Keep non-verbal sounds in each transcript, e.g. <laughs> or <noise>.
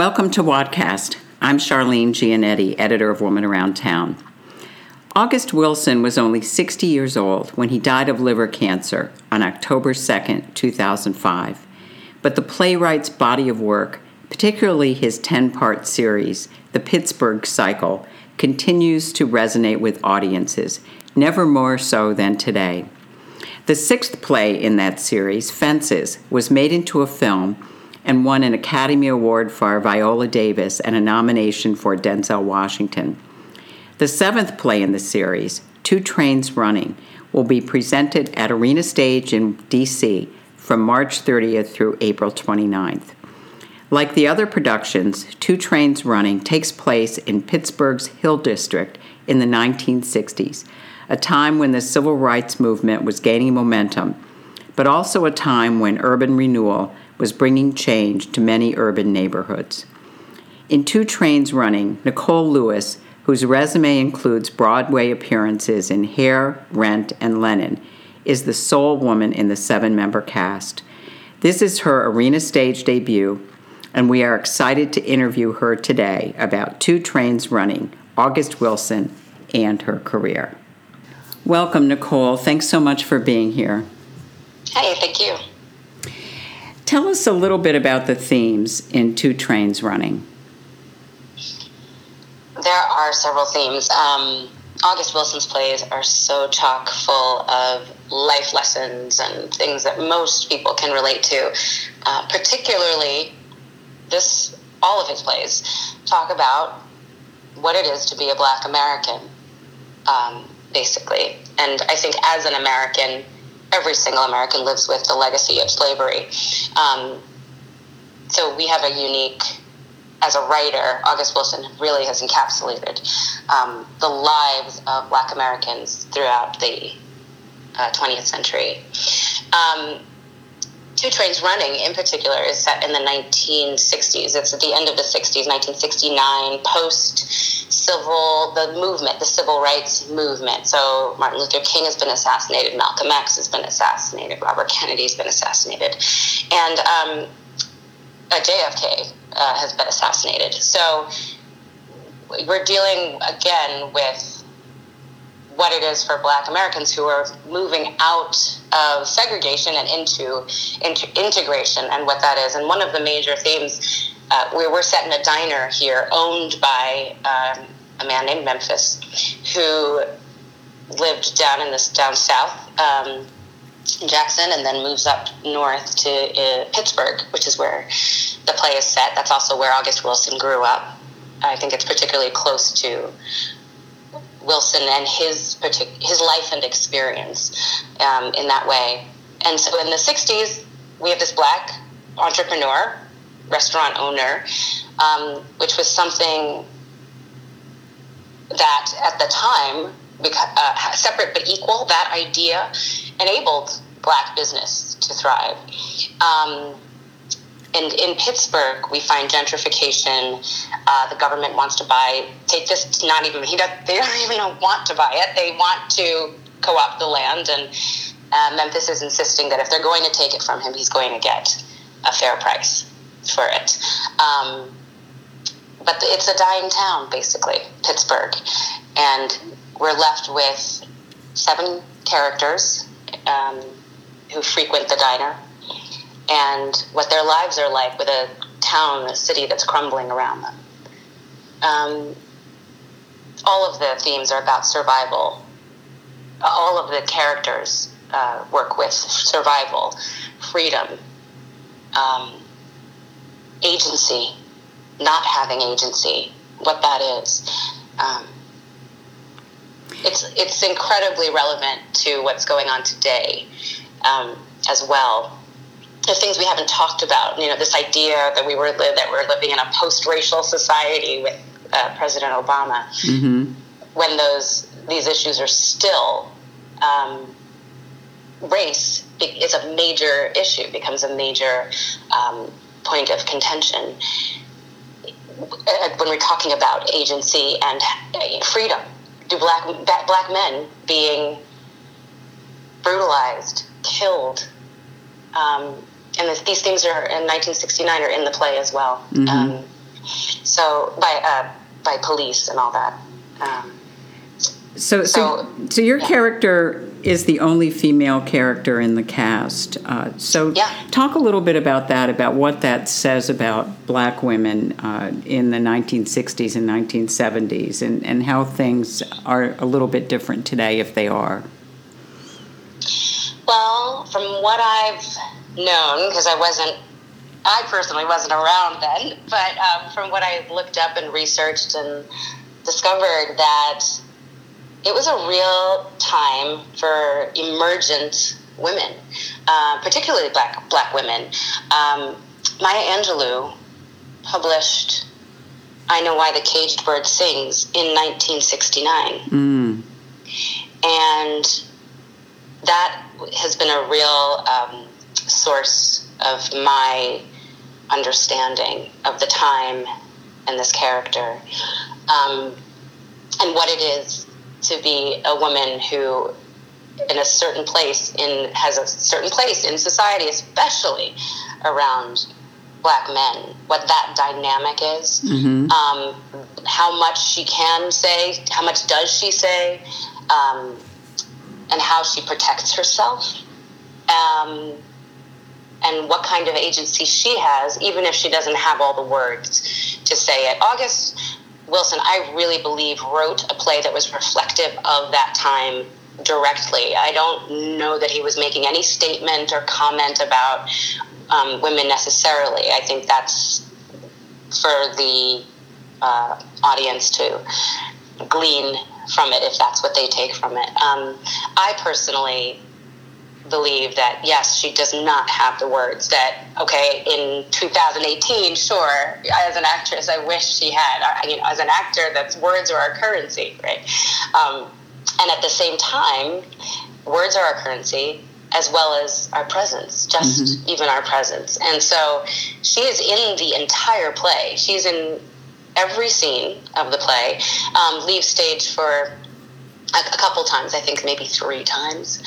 Welcome to Wadcast. I'm Charlene Giannetti, editor of Woman Around Town. August Wilson was only 60 years old when he died of liver cancer on October 2, 2005. But the playwright's body of work, particularly his 10 part series, The Pittsburgh Cycle, continues to resonate with audiences, never more so than today. The sixth play in that series, Fences, was made into a film and won an Academy Award for Viola Davis and a nomination for Denzel Washington. The seventh play in the series, Two Trains Running, will be presented at Arena Stage in DC from March 30th through April 29th. Like the other productions, Two Trains Running takes place in Pittsburgh's Hill District in the 1960s, a time when the civil rights movement was gaining momentum, but also a time when urban renewal was bringing change to many urban neighborhoods. In Two Trains Running, Nicole Lewis, whose resume includes Broadway appearances in Hair, Rent, and Lennon, is the sole woman in the seven member cast. This is her arena stage debut, and we are excited to interview her today about Two Trains Running, August Wilson, and her career. Welcome, Nicole. Thanks so much for being here. Hey, thank you. Tell us a little bit about the themes in Two Trains Running. There are several themes. Um, August Wilson's plays are so chock full of life lessons and things that most people can relate to. Uh, particularly, this all of his plays talk about what it is to be a Black American, um, basically. And I think as an American, every single American lives with the legacy of slavery. Um, so we have a unique, as a writer, August Wilson really has encapsulated um, the lives of Black Americans throughout the uh, 20th century. Um, Two Trains Running, in particular, is set in the 1960s. It's at the end of the 60s, 1969, post civil, the movement, the civil rights movement. So Martin Luther King has been assassinated, Malcolm X has been assassinated, Robert Kennedy has been assassinated, and um, JFK uh, has been assassinated. So we're dealing again with what it is for black Americans who are moving out of segregation and into, into integration and what that is. And one of the major themes, uh, we were set in a diner here owned by um, a man named Memphis who lived down in this down south. Um, Jackson and then moves up north to uh, Pittsburgh, which is where the play is set. That's also where August Wilson grew up. I think it's particularly close to Wilson and his partic- his life and experience um, in that way. And so in the 60s, we have this black entrepreneur, restaurant owner, um, which was something that at the time, because, uh, separate but equal, that idea enabled black business to thrive. Um, and in Pittsburgh, we find gentrification. Uh, the government wants to buy. Take this. Not even he. Does, they <laughs> don't even want to buy it. They want to co-opt the land, and uh, Memphis is insisting that if they're going to take it from him, he's going to get a fair price for it. Um, but it's a dying town, basically, Pittsburgh, and we're left with seven characters um, who frequent the diner and what their lives are like with a town, a city that's crumbling around them. Um, all of the themes are about survival. All of the characters uh, work with survival, freedom, um, agency, not having agency, what that is. Um, it's it's incredibly relevant to what's going on today um, as well the things we haven't talked about. You know, this idea that we were that we're living in a post-racial society with uh, President Obama, mm-hmm. when those these issues are still um, race is a major issue, becomes a major um, point of contention. When we're talking about agency and uh, freedom, do black black men being brutalized, killed, um, and this, these things are in 1969 are in the play as well. Mm-hmm. Um, so by uh, by police and all that. Um, so, so, so, so your yeah. character is the only female character in the cast. Uh, so, yeah. talk a little bit about that, about what that says about black women uh, in the 1960s and 1970s, and, and how things are a little bit different today, if they are. Well, from what I've known, because I wasn't, I personally wasn't around then, but um, from what I looked up and researched and discovered that it was a real time for emergent women, uh, particularly black black women. Um, Maya Angelou published "I Know Why the Caged Bird Sings" in 1969, mm. and that has been a real um, source of my understanding of the time and this character, um, and what it is to be a woman who in a certain place in has a certain place in society especially around black men what that dynamic is mm-hmm. um, how much she can say how much does she say um, and how she protects herself um, and what kind of agency she has even if she doesn't have all the words to say it august Wilson, I really believe, wrote a play that was reflective of that time directly. I don't know that he was making any statement or comment about um, women necessarily. I think that's for the uh, audience to glean from it if that's what they take from it. Um, I personally believe that yes, she does not have the words that okay in 2018. Sure, as an actress, I wish she had. You know, as an actor, that's words are our currency, right? Um, and at the same time, words are our currency as well as our presence, just mm-hmm. even our presence. And so she is in the entire play. She's in every scene of the play. Um, leaves stage for a, couple times, I think maybe three times.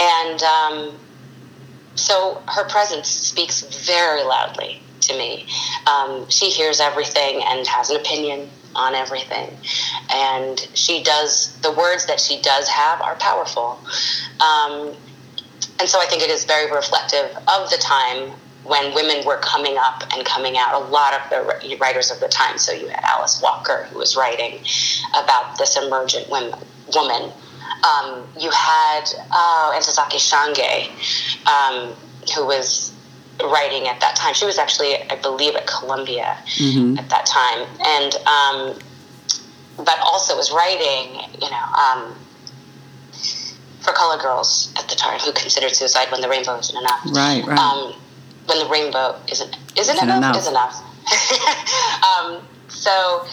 And um, so her presence speaks very loudly to me. Um, she hears everything and has an opinion on everything. And she does, the words that she does have are powerful. Um, and so I think it is very reflective of the time when women were coming up and coming out. A lot of the writers of the time. So you had Alice Walker, who was writing about this emergent women, woman. Um, you had uh, Ntozake Shange, um, who was writing at that time. She was actually, I believe, at Columbia mm-hmm. at that time, and um, but also was writing, you know, um, for color girls at the time who considered suicide when the rainbow isn't enough. Right, right. Um, when the rainbow isn't isn't, isn't enough, enough. is enough. <laughs> Um, so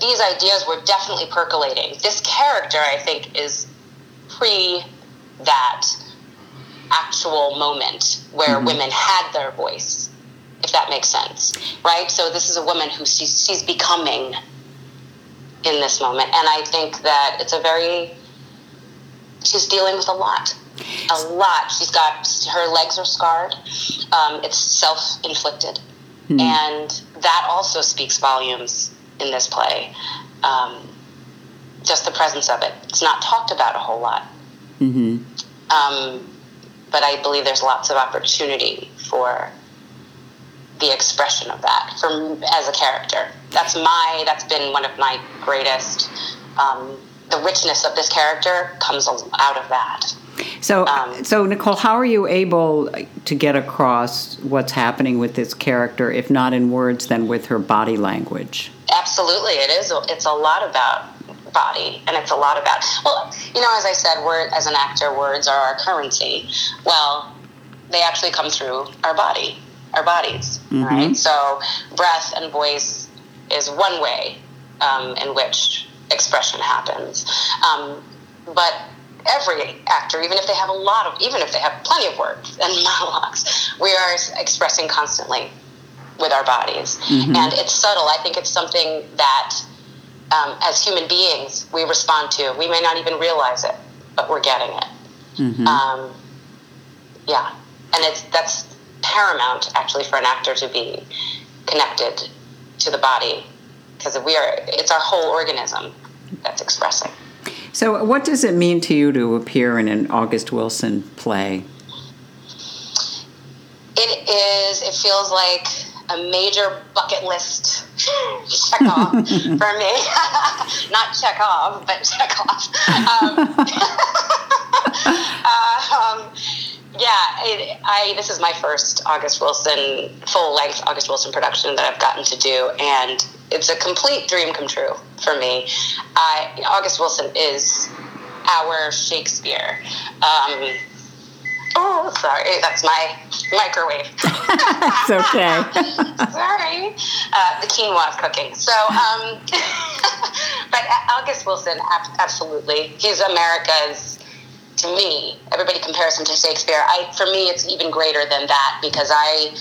these ideas were definitely percolating. This character, I think, is pre that actual moment where mm-hmm. women had their voice, if that makes sense, right? So this is a woman who she's, she's becoming in this moment, and I think that it's a very she's dealing with a lot. A lot. She's got her legs are scarred. Um, it's self inflicted, mm-hmm. and that also speaks volumes in this play. Um, just the presence of it. It's not talked about a whole lot. Mm-hmm. Um, but I believe there's lots of opportunity for the expression of that from as a character. That's my. That's been one of my greatest. Um, the richness of this character comes out of that. So, um, so Nicole, how are you able to get across what's happening with this character, if not in words, then with her body language? Absolutely, it is. It's a lot about body, and it's a lot about. Well, you know, as I said, word as an actor, words are our currency. Well, they actually come through our body, our bodies, mm-hmm. right? So, breath and voice is one way um, in which expression happens, um, but every actor, even if they have a lot of, even if they have plenty of words and <laughs> monologues, we are expressing constantly with our bodies. Mm-hmm. And it's subtle. I think it's something that, um, as human beings, we respond to. We may not even realize it, but we're getting it. Mm-hmm. Um, yeah, and it's that's paramount actually for an actor to be connected to the body because we are it's our whole organism that's expressing. So, what does it mean to you to appear in an August Wilson play? It is. It feels like a major bucket list check off <laughs> for me. <laughs> Not check off, but check off. Um, <laughs> uh, um, yeah, it, I this is my first August Wilson full length August Wilson production that I've gotten to do, and it's a complete dream come true for me. I, August Wilson is our Shakespeare. Um, oh, sorry, that's my microwave. <laughs> it's okay. <laughs> sorry, uh, the quinoa is cooking. So, um, <laughs> but August Wilson, absolutely, he's America's to me, everybody compares him to Shakespeare. I, for me, it's even greater than that because I,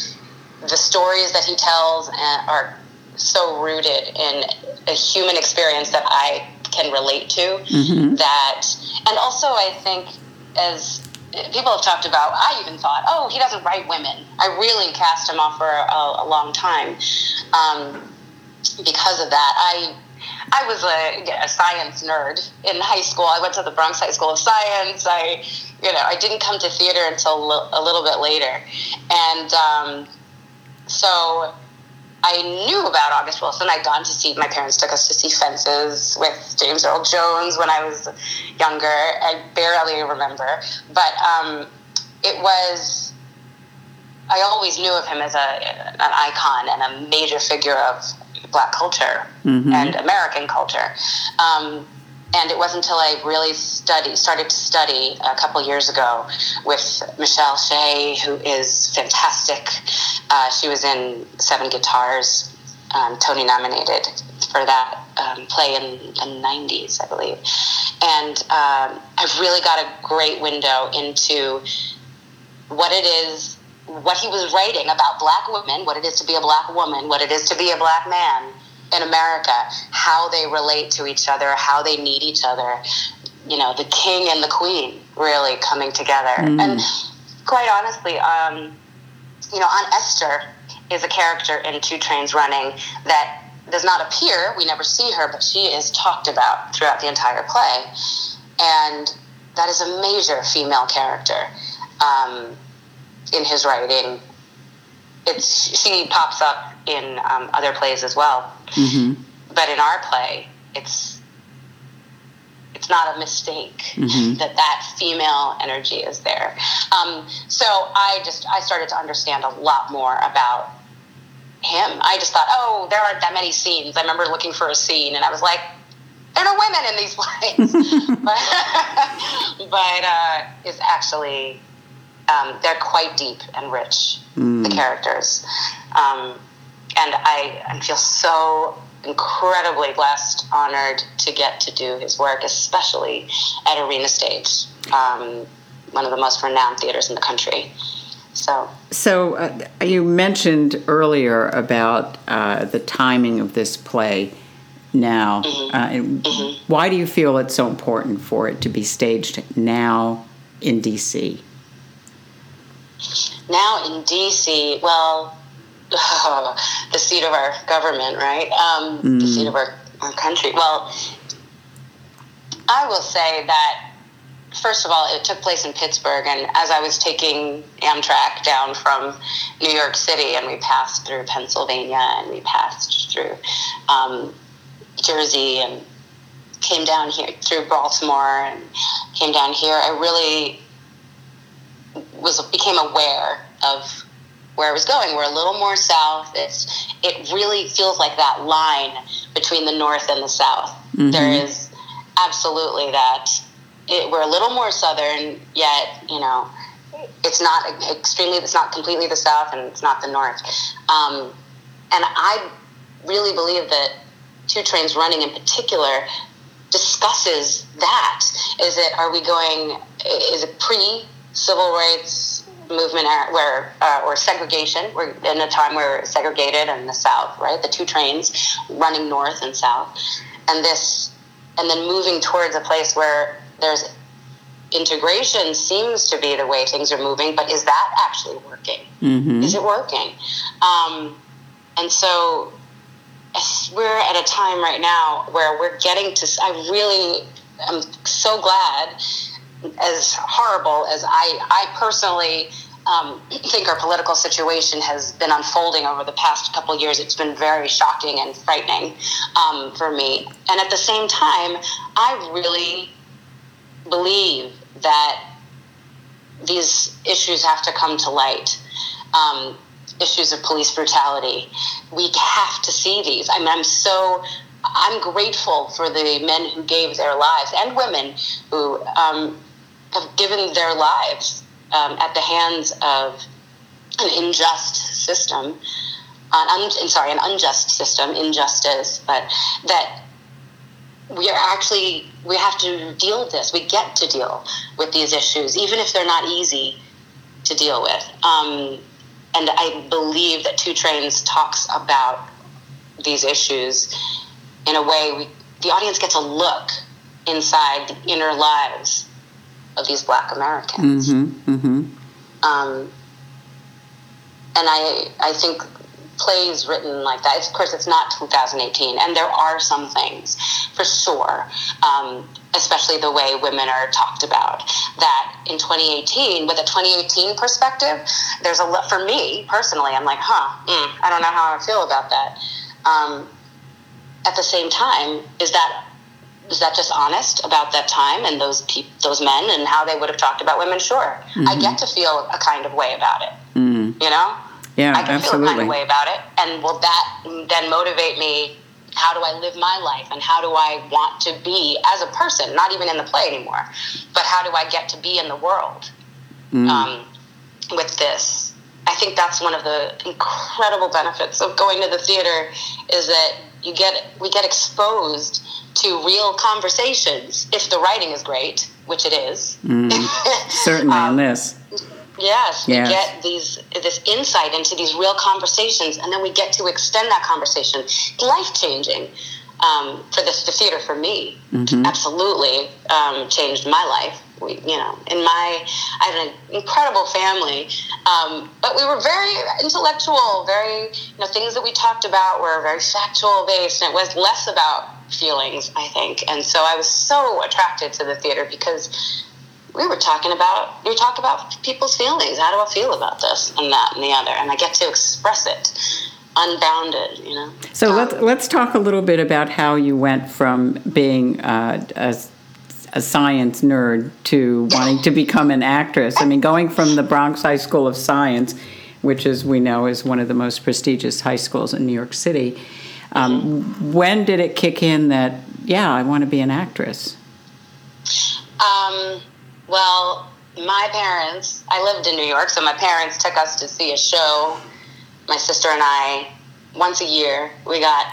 the stories that he tells uh, are so rooted in a human experience that I can relate to. Mm-hmm. That, and also I think as people have talked about, I even thought, oh, he doesn't write women. I really cast him off for a, a long time um, because of that. I I was a, a, science nerd in high school. I went to the Bronx High School of Science. I, you know, I didn't come to theater until a little bit later, and um, so I knew about August Wilson. I'd gone to see. My parents took us to see Fences with James Earl Jones when I was younger. I barely remember, but um, it was. I always knew of him as a an icon and a major figure of black culture mm-hmm. and American culture. Um, and it wasn't until I really studied, started to study a couple years ago with Michele Shay, who is fantastic. Uh, she was in Seven Guitars, um, Tony nominated for that um, play in the 90s, I believe. And um, I've really got a great window into what it is what he was writing about black women, what it is to be a black woman, what it is to be a black man in America, how they relate to each other, how they need each other. You know, the king and the queen really coming together. Mm. And quite honestly, um, you know, Aunt Esther is a character in Two Trains Running that does not appear. We never see her, but she is talked about throughout the entire play. And that is a major female character. Um, in his writing. It's she pops up in um, other plays as well, mm-hmm. but in our play, it's it's not a mistake mm-hmm. that that female energy is there. Um, so I just I started to understand a lot more about him. I just thought, oh, there aren't that many scenes. I remember looking for a scene, and I was like, there are women in these plays, <laughs> <laughs> but, <laughs> but uh, it's actually um, they're quite deep and rich, mm. the characters. Um, and I, I feel so incredibly blessed, honored to get to do his work, especially at Arena Stage, um, one of the most renowned theaters in the country. So, so uh, you mentioned earlier about uh, the timing of this play. Now, mm-hmm. Uh, mm-hmm. why do you feel it's so important for it to be staged now in DC? Now in DC, well, <laughs> the seat of our government, right? Um, mm. The seat of our, our country. Well, I will say that first of all, it took place in Pittsburgh, and as I was taking Amtrak down from New York City, and we passed through Pennsylvania, and we passed through um, Jersey, and came down here through Baltimore, and came down here. I really was became aware of where I was going. We're a little more south. It's it really feels like that line between the north and the south. Mm-hmm. There is absolutely that. It, we're a little more southern, yet you know, it's not extremely. It's not completely the south, and it's not the north. Um, and I really believe that two trains running in particular discusses that. Is it? Are we going? Is it pre civil rights movement where uh, or segregation. We're in a time where segregated in the South, right? The two trains running north and south, and this, and then moving towards a place where there's integration seems to be the way things are moving. But is that actually working? Mm-hmm. Is it working? Um, and so we're at a time right now where we're getting to. I really am so glad, as horrible as I, I personally um, <clears throat> think our political situation has been unfolding over the past couple years. It's been very shocking and frightening um, for me. And at the same time, I really believe that these issues have to come to light. Um, issues of police brutality. We have to see these. I mean, I'm so I'm grateful for the men who gave their lives and women who um, have given their lives um, at the hands of an unjust system. An un- sorry, an unjust system, injustice, but that we are actually we have to deal with this. We get to deal with these issues, even if they're not easy to deal with. Um, and I believe that Two Trains talks about these issues in a way we, the audience gets a look inside the inner lives of these Black Americans. Mm-hmm, mm-hmm. Um, and I, I think plays written like that. Of course, it's not 2018, and there are some things for sure, um, especially the way women are talked about. That in 2018, with a 2018 perspective, there's a lot for me personally. I'm like, huh, mm, I don't know how I feel about that. Um, at the same time, is that is that just honest about that time and those pe- those men and how they would have talked about women? Sure, mm-hmm. I get to feel a kind of way about it. Mm. You know, yeah, I can absolutely. feel a kind of way about it, and will that then motivate me? How do I live my life, and how do I want to be as a person? Not even in the play anymore, but how do I get to be in the world mm. um, with this? I think that's one of the incredible benefits of going to the theater is that you get we get exposed to real conversations if the writing is great, which it is. Mm, <laughs> certainly um, this. Yes, we get these this insight into these real conversations, and then we get to extend that conversation. Life changing um, for this the theater for me. Mm-hmm. Absolutely um, changed my life. We, you know, in my I had an incredible family, um, but we were very intellectual. Very you know things that we talked about were very factual based, and it was less about feelings, I think. And so I was so attracted to the theater because we were talking about we talk about people's feelings. How do I feel about this and that and the other? And I get to express it unbounded, you know. So um, let's let's talk a little bit about how you went from being uh, a, a science nerd to wanting to become an actress. I mean, going from the Bronx High School of Science, which, as we know, is one of the most prestigious high schools in New York City. Um. When did it kick in that yeah, I want to be an actress? Um, well, my parents, I lived in New York, so my parents took us to see a show. My sister and I, once a year, we got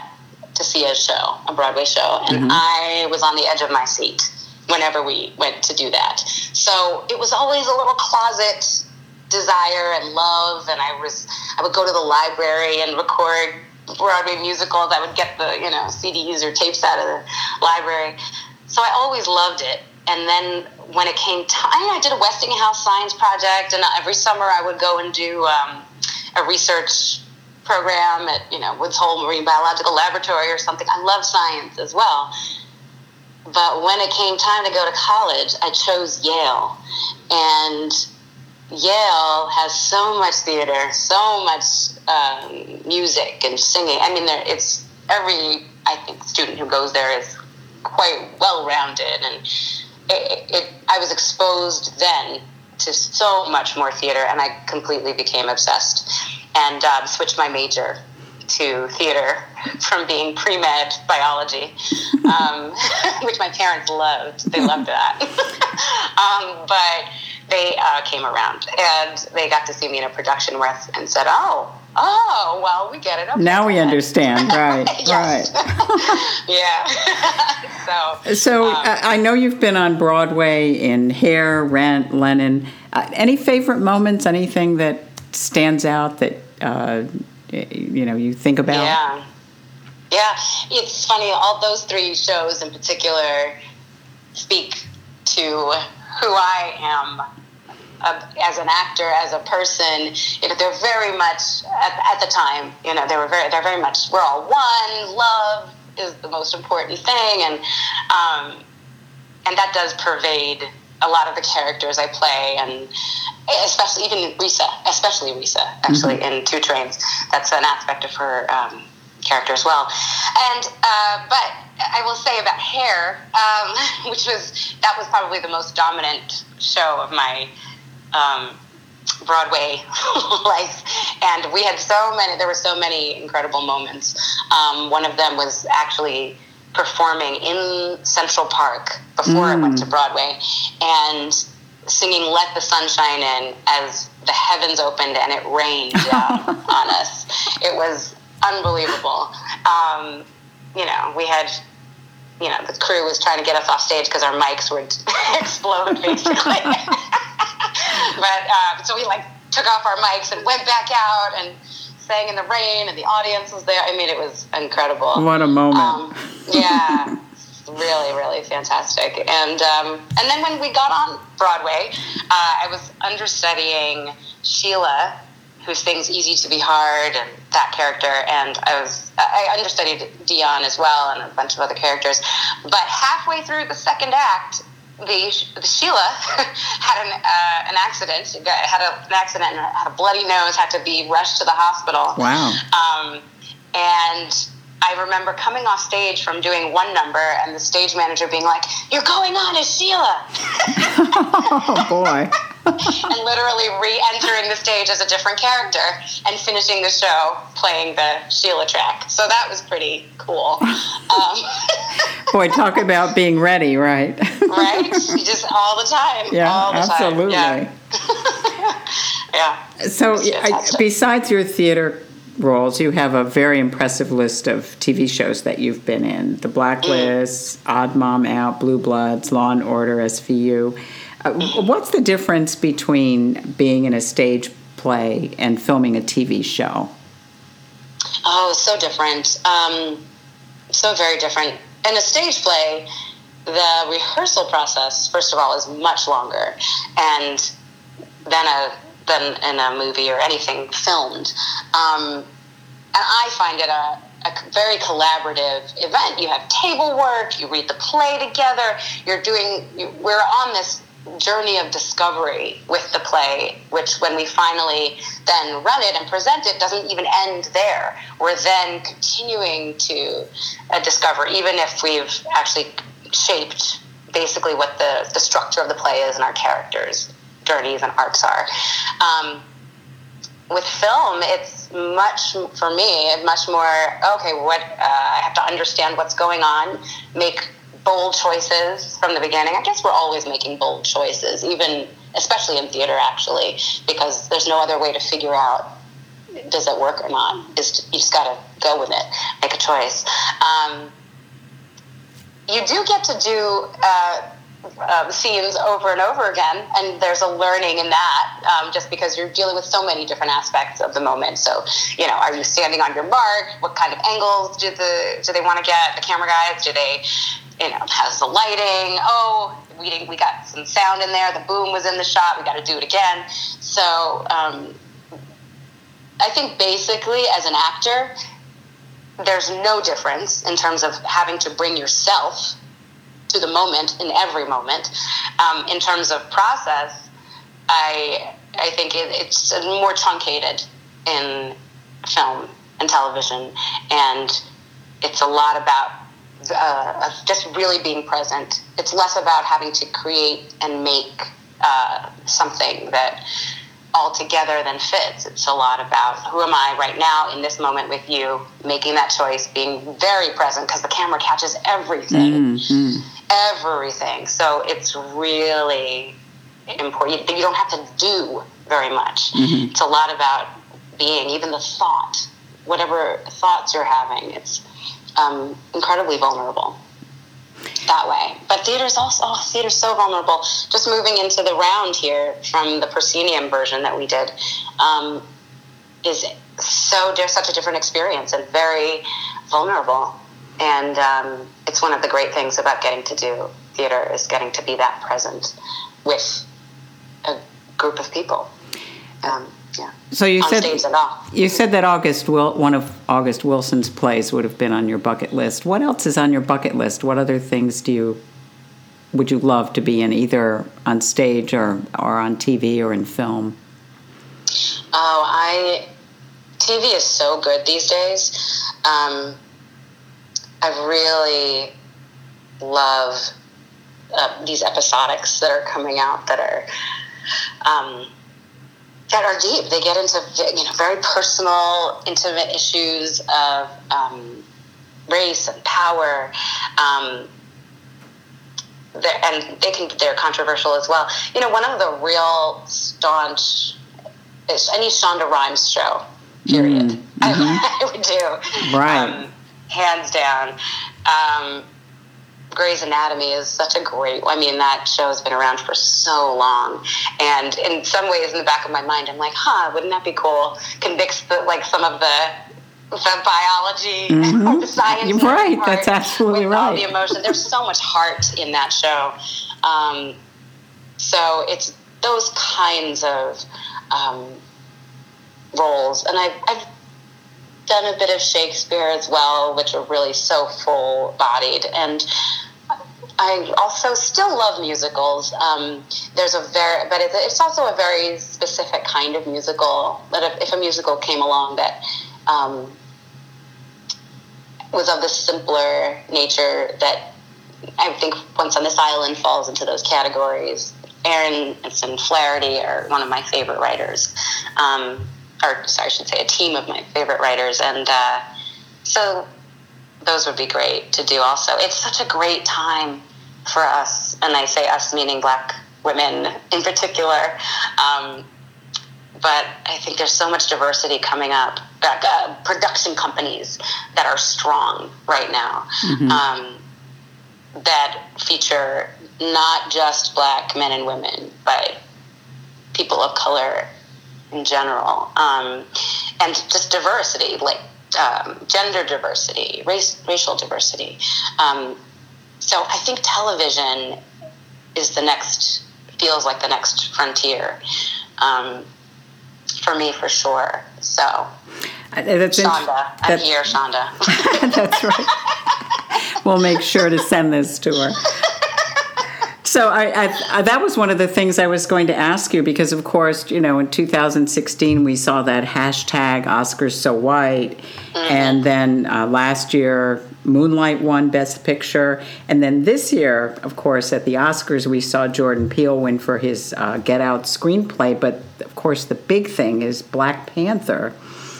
to see a show, a Broadway show, and mm-hmm. I was on the edge of my seat whenever we went to do that. So it was always a little closet desire and love, and I was I would go to the library and record Broadway musicals. I would get the you know CDs or tapes out of the library. So I always loved it. And then when it came time, I did a Westinghouse science project, and every summer I would go and do um, a research program at you know Woods Hole Marine Biological Laboratory or something. I love science as well. But when it came time to go to college, I chose Yale, and Yale has so much theater, so much um, music and singing. I mean, there, it's every I think student who goes there is quite well rounded and it, it, I was exposed then to so much more theater, and I completely became obsessed. And um, switched my major to theater from being pre med biology, um, <laughs> which my parents loved. They loved that. <laughs> um, but they uh, came around and they got to see me in a production with and said, "Oh, oh, well, we get it." Okay, now we understand, <laughs> right? right. yeah. so, so um, I know you've been on Broadway in Hair, Rent, Lennon. Uh, any favorite moments? Anything that stands out that uh, you know you think about? Yeah. Yeah, it's funny. All those three shows in particular speak to who I am uh, as an actor, as a person, you know, they're very much at, at the time. You know, they were very, they're very much. We're all one. Love is the most important thing, and um, and that does pervade a lot of the characters I play, and especially even Risa, especially Risa, actually mm-hmm. in Two Trains. That's an aspect of her um, character as well. And uh, but I will say about Hair, um, <laughs> which was that was probably the most dominant show of my. Um, Broadway <laughs> life, and we had so many. There were so many incredible moments. Um, one of them was actually performing in Central Park before mm. it went to Broadway, and singing "Let the Sun Shine In" as the heavens opened and it rained <laughs> down on us. It was unbelievable. Um, you know, we had, you know, the crew was trying to get us off stage because our mics would <laughs> explode, basically. <laughs> but uh, so we like took off our mics and went back out and sang in the rain, and the audience was there. I mean, it was incredible. What a moment! Um, yeah. <laughs> really, really fantastic. And um, and then when we got on Broadway, uh, I was understudying Sheila, who sings "Easy to Be Hard" and that character, and I was I understudied Dionne as well and a bunch of other characters. But halfway through the second act, the, the Sheila <laughs> had an uh, an accident. Had a, an accident and had a bloody nose. Had to be rushed to the hospital. Wow. Um, and I remember coming off stage from doing one number and the stage manager being like, You're going on as Sheila. <laughs> oh, boy. <laughs> and literally re entering the stage as a different character and finishing the show playing the Sheila track. So that was pretty cool. Um, boy, talk about being ready, right? right? Just all the time. Yeah, all the absolutely. Time. Yeah. <laughs> yeah. So, I, besides your theater roles, you have a very impressive list of TV shows that you've been in The Blacklist, Odd Mom Out, Blue Bloods, Law and Order, SVU. Uh, what's the difference between being in a stage play and filming a TV show? Oh, so different. Um, so very different. In a stage play, the rehearsal process, first of all, is much longer, and than a than in a movie or anything filmed. Um, and I find it a, a very collaborative event. You have table work, you read the play together, you're doing, you, we're on this journey of discovery with the play, which when we finally then run it and present it doesn't even end there. We're then continuing to uh, discover, even if we've actually shaped basically what the, the structure of the play is and our characters journeys and arcs are. Um, with film, it's much for me much more okay. What uh, I have to understand what's going on, make bold choices from the beginning. I guess we're always making bold choices, even especially in theater, actually, because there's no other way to figure out does it work or not. Just, you just got to go with it, make a choice. Um, you do get to do. Uh, um, scenes over and over again, and there's a learning in that um, just because you're dealing with so many different aspects of the moment. So, you know, are you standing on your mark? What kind of angles do the do they want to get? The camera guys? Do they, you know, how's the lighting? Oh, we didn't, we got some sound in there. The boom was in the shot. We got to do it again. So, um, I think basically as an actor, there's no difference in terms of having to bring yourself to the moment in every moment. Um, in terms of process, I I think it, it's more truncated in film and television, and it's a lot about uh, just really being present. It's less about having to create and make uh, something that all together than fits. It's a lot about who am I right now in this moment with you, making that choice, being very present because the camera catches everything. Mm-hmm everything. So it's really important. You don't have to do very much. Mm-hmm. It's a lot about being, even the thought, whatever thoughts you're having. It's um, incredibly vulnerable that way. But theater's also oh, theater's so vulnerable. Just moving into the round here from the proscenium version that we did um, is so there's such a different experience and very vulnerable. And um, it's one of the great things about getting to do theater is getting to be that present with a group of people. Um, yeah. So you said stage at all. you said that August Wil- one of August Wilson's plays would have been on your bucket list. What else is on your bucket list? What other things do you would you love to be in, either on stage or or on TV or in film? Oh, I TV is so good these days. Um, I really love uh, these episodics that are coming out that are um, that are deep. They get into you know very personal, intimate issues of um, race and power. Um, and they can they're controversial as well. You know, one of the real staunch is any Shonda Rhimes show. Period. <laughs> I, I would do Right. um, hands down. Um, Grey's Anatomy is such a great. I mean, that show has been around for so long, and in some ways, in the back of my mind, I'm like, "Huh, wouldn't that be cool?" Mix the, like some of the the biology, <laughs> or the science, You're right. That's absolutely with All right. the emotion. There's so much heart in that show. Um, so it's those kinds of um, roles, and I've, I've done a bit of Shakespeare as well, which are really so full bodied. And I also still love musicals. Um, there's a very, but it's, it's also a very specific kind of musical. That if, if a musical came along that um, was of the simpler nature, that I think Once on This Island falls into those categories. Ahrens and Flaherty are one of my favorite writers. Um, or sorry, I should say a team of my favorite writers, and uh, so those would be great to do. Also, it's such a great time for us, and I say us meaning Black women in particular. Um, but I think there's so much diversity coming up. Uh, uh, production companies that are strong right now. Um, that feature not just black men and women, but people of color in general, um, and just diversity, like um, gender diversity, race, racial diversity. Um, so I think television is the next, feels like the next frontier um, for me, for sure. So, That's Shonda, I'm here, Shonda. <laughs> That's right. we'll make sure to send this to her. So I, I, I, that was one of the things I was going to ask you because, of course, you know, in 2016 we saw that hashtag Oscars so white, and then uh, last year Moonlight won Best Picture, and then this year, of course, at the Oscars we saw Jordan Peele win for his uh, Get Out screenplay. But of course, the big thing is Black Panther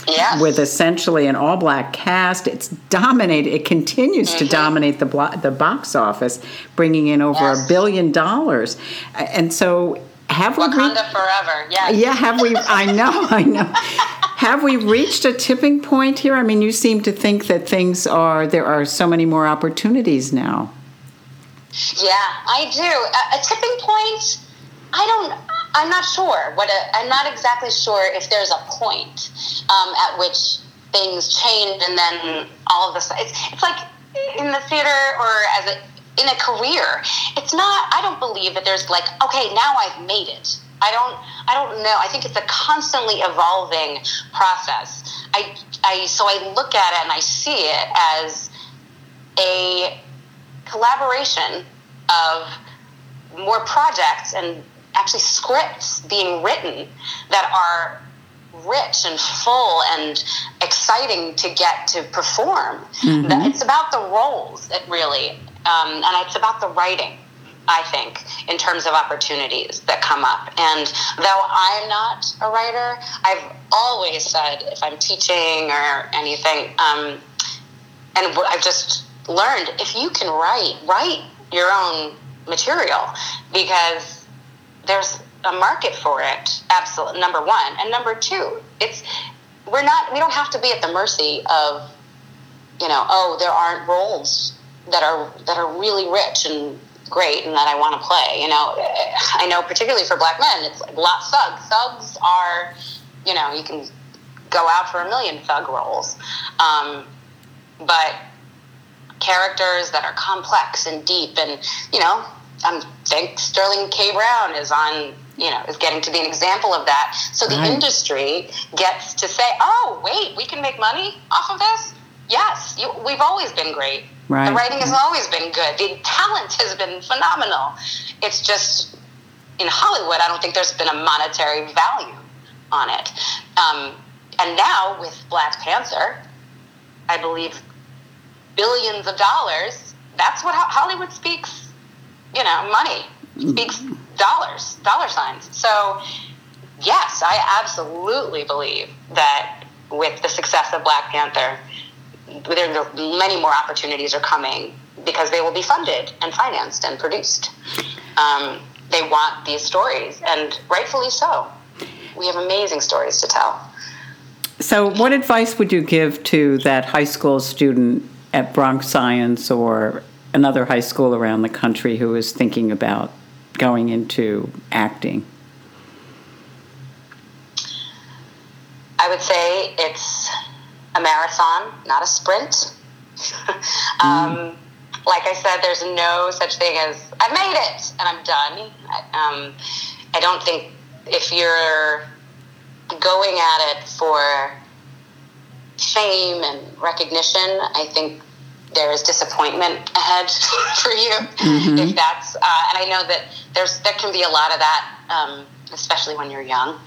Yes. with essentially an all black cast. It's dominated. It continues Mm-hmm. to dominate the blo- the box office, bringing in over a Yes. billion dollars. And so, have we? Wakanda forever. Yes. yeah, have we? I know, I know. <laughs> have we reached a tipping point here? I mean, you seem to think that things are there are so many more opportunities now. Yeah, I do. A, a tipping point. I don't. I'm not sure. What I'm not exactly sure if there's a point um, at which things change, and then all of a sudden, it's, it's like in the theater or as a in a career. It's not. I don't believe that there's like, okay, now I've made it. I don't. I don't know. I think it's a constantly evolving process. I. I. So I look at it and I see it as a collaboration of more projects and actually scripts being written that are rich and full and exciting to get to perform. That It's about the roles, it really, um, and it's about the writing. I think in terms of opportunities that come up, and though I'm not a writer, I've always said if I'm teaching or anything, um, and I've just learned if you can write, write your own material because there's a market for it. Absolutely, number one, and number two, it's we're not we don't have to be at the mercy of you know oh there aren't roles that are that are really rich and great and that I want to play. You know, I know particularly for black men, it's like lot thugs. Thugs are, you know, you can go out for a million thug roles, um, but characters that are complex and deep and you know, I think Sterling K. Brown is on you know is getting to be an example of that. So the Right. industry gets to say, "Oh, wait, we can make money off of this." Yes, you, we've always been great. Right. The writing has always been good. The talent has been phenomenal. It's just in Hollywood, I don't think there's been a monetary value on it. Um, and now with Black Panther, I believe billions of dollars. That's what Hollywood speaks. You know, money speaks dollars, dollar signs. So, yes, I absolutely believe that with the success of Black Panther, there are many more opportunities are coming because they will be funded and financed and produced. Um, they want these stories, and rightfully so. We have amazing stories to tell. So, what advice would you give to that high school student at Bronx Science or another high school around the country who is thinking about going into acting? I would say it's a marathon, not a sprint. <laughs> um, like I said, there's no such thing as I made it and I'm done. I, um, I don't think if you're going at it for fame and recognition, I think there is disappointment ahead <laughs> for you if that's. Uh, and I know that there's there can be a lot of that, um, especially when you're young.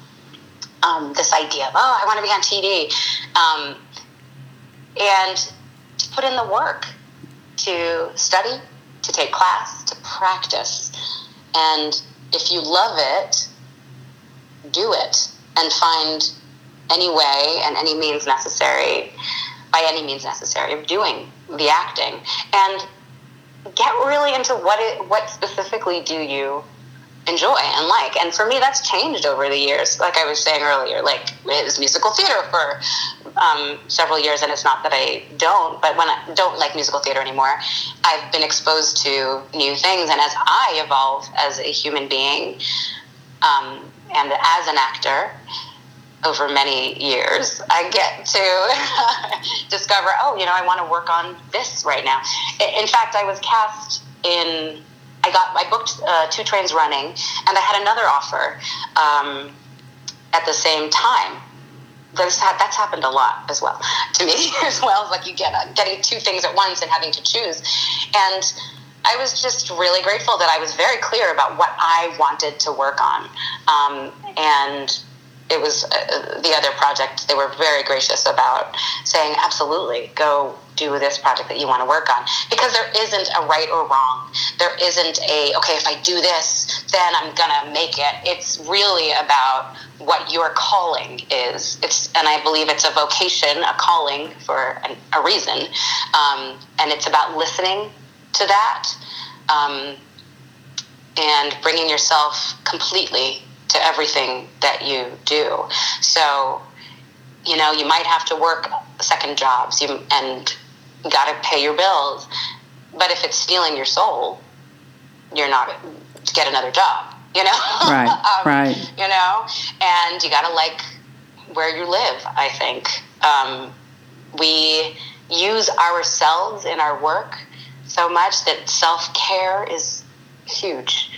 Um, this idea of oh, I want to be on TV, um, and to put in the work, to study, to take class, to practice, and if you love it, do it and find any way and any means necessary, by any means necessary, of doing the acting, and get really into what it, what specifically do you enjoy and like. And for me, that's changed over the years. Like I was saying earlier, like it was musical theater for um, several years, and it's not that I don't, but when I don't like musical theater anymore, I've been exposed to new things, and as I evolve as a human being um, and as an actor over many years, I get to <laughs> discover, oh, you know, I want to work on this right now. In fact, I was cast in. I got I booked uh, two trains running, and I had another offer um, at the same time. There's ha- that's happened a lot as well <laughs> to me <laughs> as well. Like you get uh, getting two things at once and having to choose, and I was just really grateful that I was very clear about what I wanted to work on, um, and it was uh, the other project. They were very gracious about saying, "Absolutely, go do this project that you want to work on," because there isn't a right or wrong. There isn't a okay. If I do this, then I'm gonna make it. It's really about what your calling is. It's and I believe it's a vocation, a calling for an, a reason, um, and it's about listening to that um, and bringing yourself completely to everything that you do. So, you know, you might have to work second jobs you, and got to pay your bills. But if it's stealing your soul, you're not get another job. You know, Right, <laughs> Um, right. You know, and you got to like where you live. I think um, we use ourselves in our work so much that self care is huge.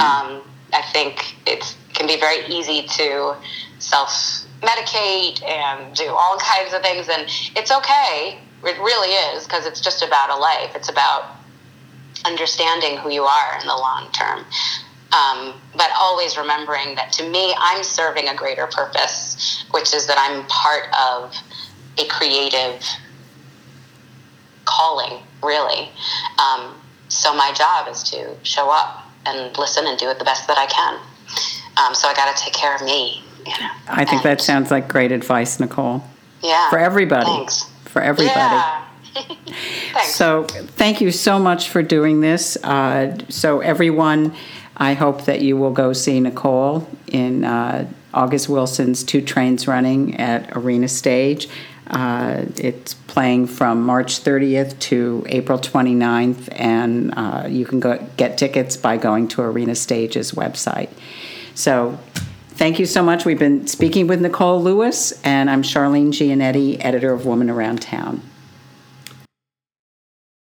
Um, I think it can be very easy to self medicate and do all <laughs> kinds of things, and it's okay. It really is because it's just about a life. It's about understanding who you are in the long term. Um, but always remembering that to me, I'm serving a greater purpose, which is that I'm part of a creative calling, really. Um, so my job is to show up and listen and do it the best that I can. Um, so I got to take care of me. You know. I think that sounds like great advice, Nicole, yeah for everybody. Thanks. For everybody. Yeah. <laughs> Thanks. So, thank you so much for doing this. Uh, so, everyone, I hope that you will go see Nicole in uh, August Wilson's Two Trains Running at Arena Stage. Uh, it's playing from March 30th to April 29th, and uh, you can go get tickets by going to Arena Stage's website. So, thank you so much. We've been speaking with Nicole Lewis, and I'm Charlene Giannetti, editor of Woman Around Town.